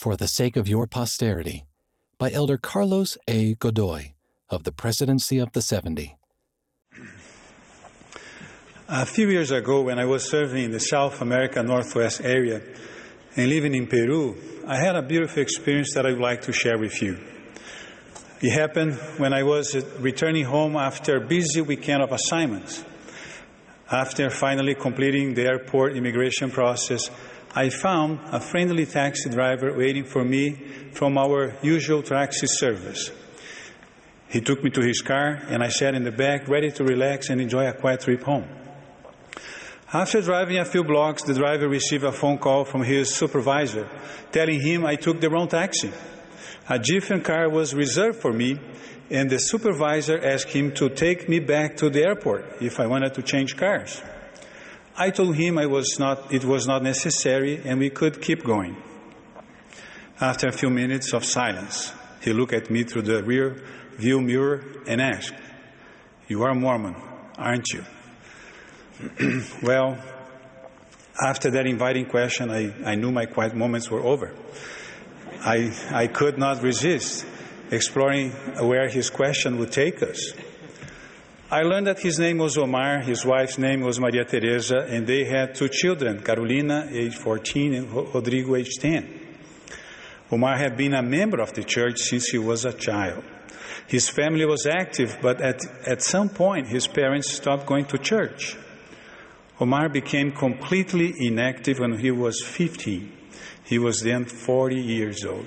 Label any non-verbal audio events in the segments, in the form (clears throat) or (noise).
For the Sake of Your Posterity by Elder Carlos A. Godoy of the Presidency of the 70. A few years ago, when I was serving in the South America Northwest area and living in Peru, I had a beautiful experience that I would like to share with you. It happened when I was returning home after a busy weekend of assignments. After finally completing the airport immigration process, I found a friendly taxi driver waiting for me from our usual taxi service. He took me to his car, and I sat in the back, ready to relax and enjoy a quiet trip home. After driving a few blocks, the driver received a phone call from his supervisor telling him I took the wrong taxi. A different car was reserved for me, and the supervisor asked him to take me back to the airport if I wanted to change cars. I told him I was not, it was not necessary and we could keep going. After a few minutes of silence, he looked at me through the rear view mirror and asked, You are Mormon, aren't you? (clears throat) well, after that inviting question, I, I knew my quiet moments were over. I, I could not resist exploring where his question would take us. I learned that his name was Omar, his wife's name was Maria Teresa, and they had two children, Carolina, age 14, and Rodrigo, age 10. Omar had been a member of the church since he was a child. His family was active, but at, at some point his parents stopped going to church. Omar became completely inactive when he was 15. He was then 40 years old.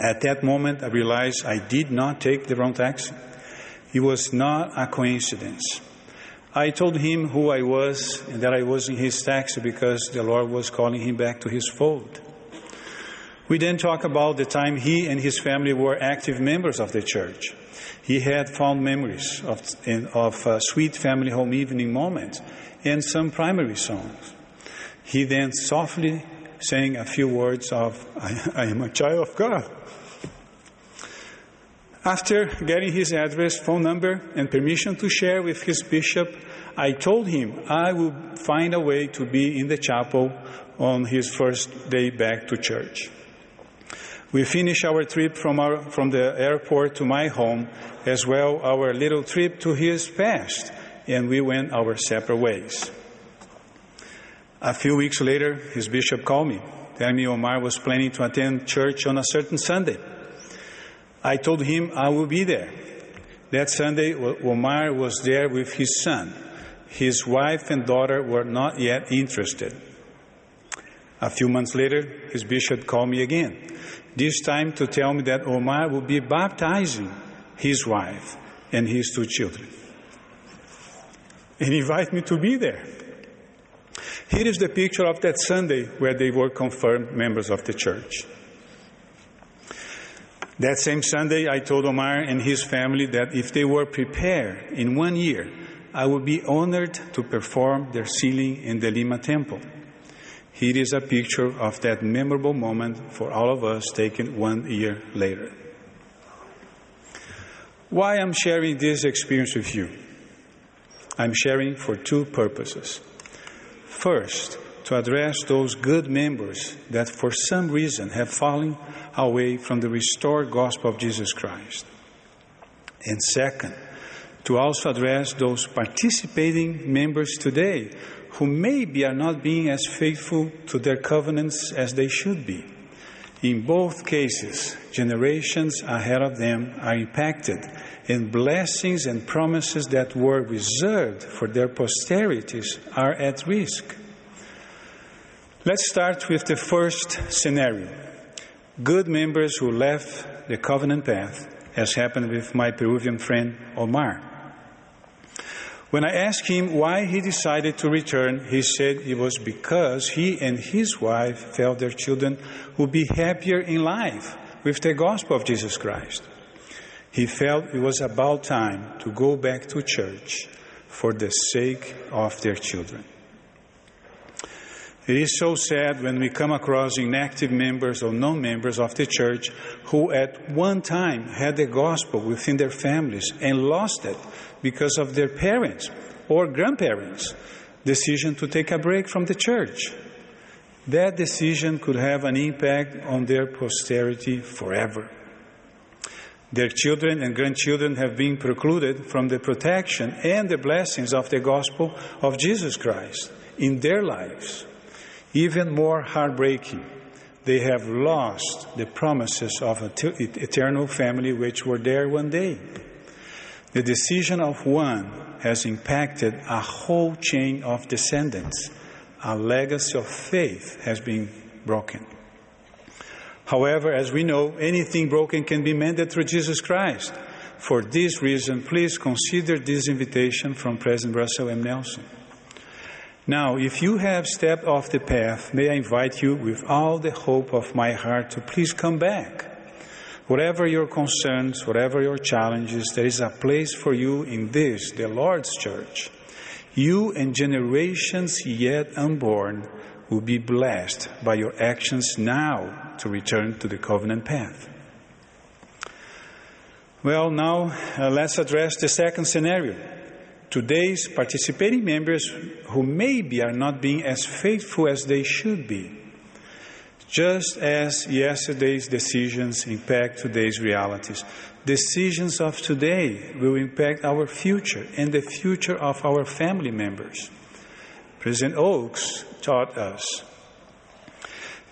At that moment, I realized I did not take the wrong taxi. It was not a coincidence. I told him who I was and that I was in his taxi because the Lord was calling him back to his fold. We then talked about the time he and his family were active members of the church. He had fond memories of, of uh, sweet family home evening moments and some primary songs. He then softly sang a few words of, I, I am a child of God. After getting his address, phone number, and permission to share with his bishop, I told him I would find a way to be in the chapel on his first day back to church. We finished our trip from, our, from the airport to my home, as well our little trip to his past, and we went our separate ways. A few weeks later, his bishop called me, telling me Omar was planning to attend church on a certain Sunday. I told him I will be there. That Sunday, Omar was there with his son. His wife and daughter were not yet interested. A few months later, his bishop called me again, this time to tell me that Omar would be baptizing his wife and his two children. And invite me to be there. Here is the picture of that Sunday where they were confirmed members of the church. That same Sunday, I told Omar and his family that if they were prepared in one year, I would be honored to perform their sealing in the Lima temple. Here is a picture of that memorable moment for all of us taken one year later. Why I'm sharing this experience with you? I'm sharing for two purposes. First, to address those good members that for some reason have fallen away from the restored gospel of Jesus Christ. And second, to also address those participating members today who maybe are not being as faithful to their covenants as they should be. In both cases, generations ahead of them are impacted, and blessings and promises that were reserved for their posterities are at risk. Let's start with the first scenario good members who left the covenant path, as happened with my Peruvian friend Omar. When I asked him why he decided to return, he said it was because he and his wife felt their children would be happier in life with the gospel of Jesus Christ. He felt it was about time to go back to church for the sake of their children. It is so sad when we come across inactive members or non members of the church who at one time had the gospel within their families and lost it because of their parents or grandparents' decision to take a break from the church. that decision could have an impact on their posterity forever. Their children and grandchildren have been precluded from the protection and the blessings of the gospel of Jesus Christ in their lives. Even more heartbreaking, they have lost the promises of an eternal family which were there one day. The decision of one has impacted a whole chain of descendants. A legacy of faith has been broken. However, as we know, anything broken can be mended through Jesus Christ. For this reason, please consider this invitation from President Russell M. Nelson. Now, if you have stepped off the path, may I invite you with all the hope of my heart to please come back. Whatever your concerns, whatever your challenges, there is a place for you in this, the Lord's church. You and generations yet unborn will be blessed by your actions now to return to the covenant path. Well, now uh, let's address the second scenario. Today's participating members who maybe are not being as faithful as they should be. Just as yesterday's decisions impact today's realities, decisions of today will impact our future and the future of our family members. President Oaks taught us.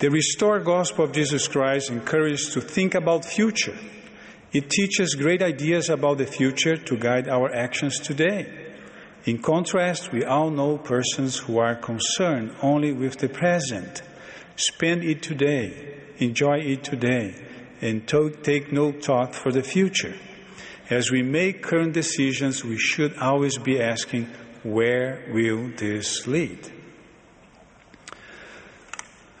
The restored gospel of Jesus Christ encourages to think about future. It teaches great ideas about the future to guide our actions today. In contrast, we all know persons who are concerned only with the present. Spend it today, enjoy it today, and to- take no thought for the future. As we make current decisions, we should always be asking, where will this lead?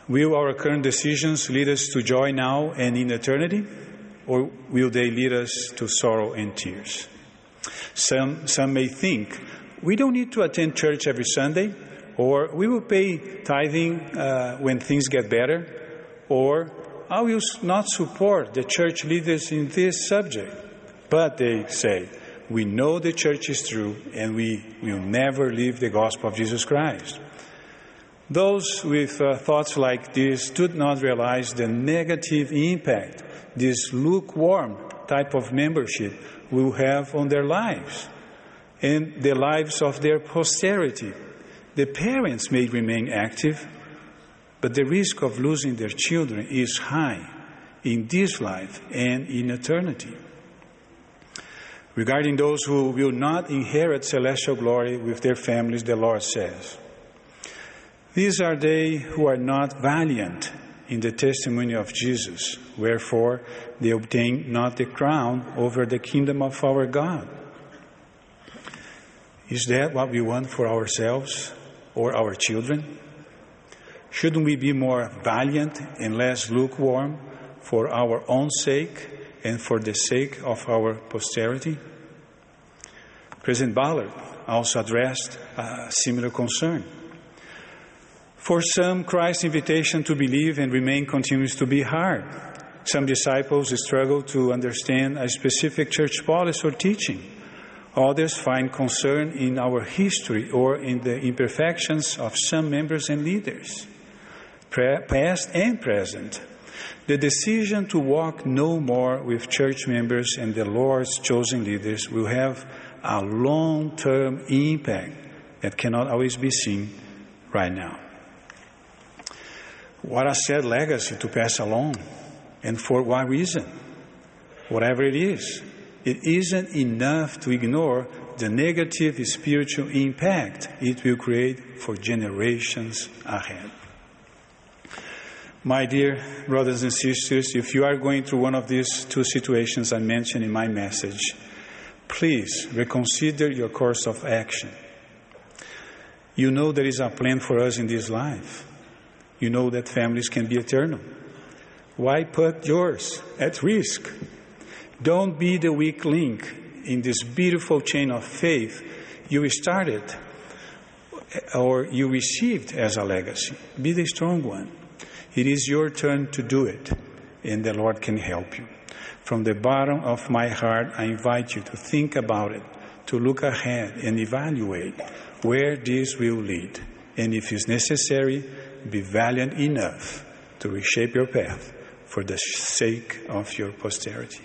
Will our current decisions lead us to joy now and in eternity? Or will they lead us to sorrow and tears? Some, some may think we don't need to attend church every Sunday, or we will pay tithing uh, when things get better, or I will not support the church leaders in this subject. But they say, we know the church is true and we will never leave the gospel of Jesus Christ. Those with uh, thoughts like this do not realize the negative impact this lukewarm type of membership will have on their lives and the lives of their posterity. The parents may remain active, but the risk of losing their children is high in this life and in eternity. Regarding those who will not inherit celestial glory with their families, the Lord says, These are they who are not valiant in the testimony of Jesus, wherefore they obtain not the crown over the kingdom of our God. Is that what we want for ourselves or our children? Shouldn't we be more valiant and less lukewarm for our own sake and for the sake of our posterity? President Ballard also addressed a similar concern. For some, Christ's invitation to believe and remain continues to be hard. Some disciples struggle to understand a specific church policy or teaching. Others find concern in our history or in the imperfections of some members and leaders, past and present. The decision to walk no more with church members and the Lord's chosen leaders will have a long term impact that cannot always be seen right now. What a sad legacy to pass along, and for what reason? Whatever it is, it isn't enough to ignore the negative spiritual impact it will create for generations ahead. My dear brothers and sisters, if you are going through one of these two situations I mentioned in my message, please reconsider your course of action. You know there is a plan for us in this life. You know that families can be eternal. Why put yours at risk? Don't be the weak link in this beautiful chain of faith you started or you received as a legacy. Be the strong one. It is your turn to do it, and the Lord can help you. From the bottom of my heart, I invite you to think about it, to look ahead and evaluate where this will lead. And if it's necessary, be valiant enough to reshape your path for the sake of your posterity.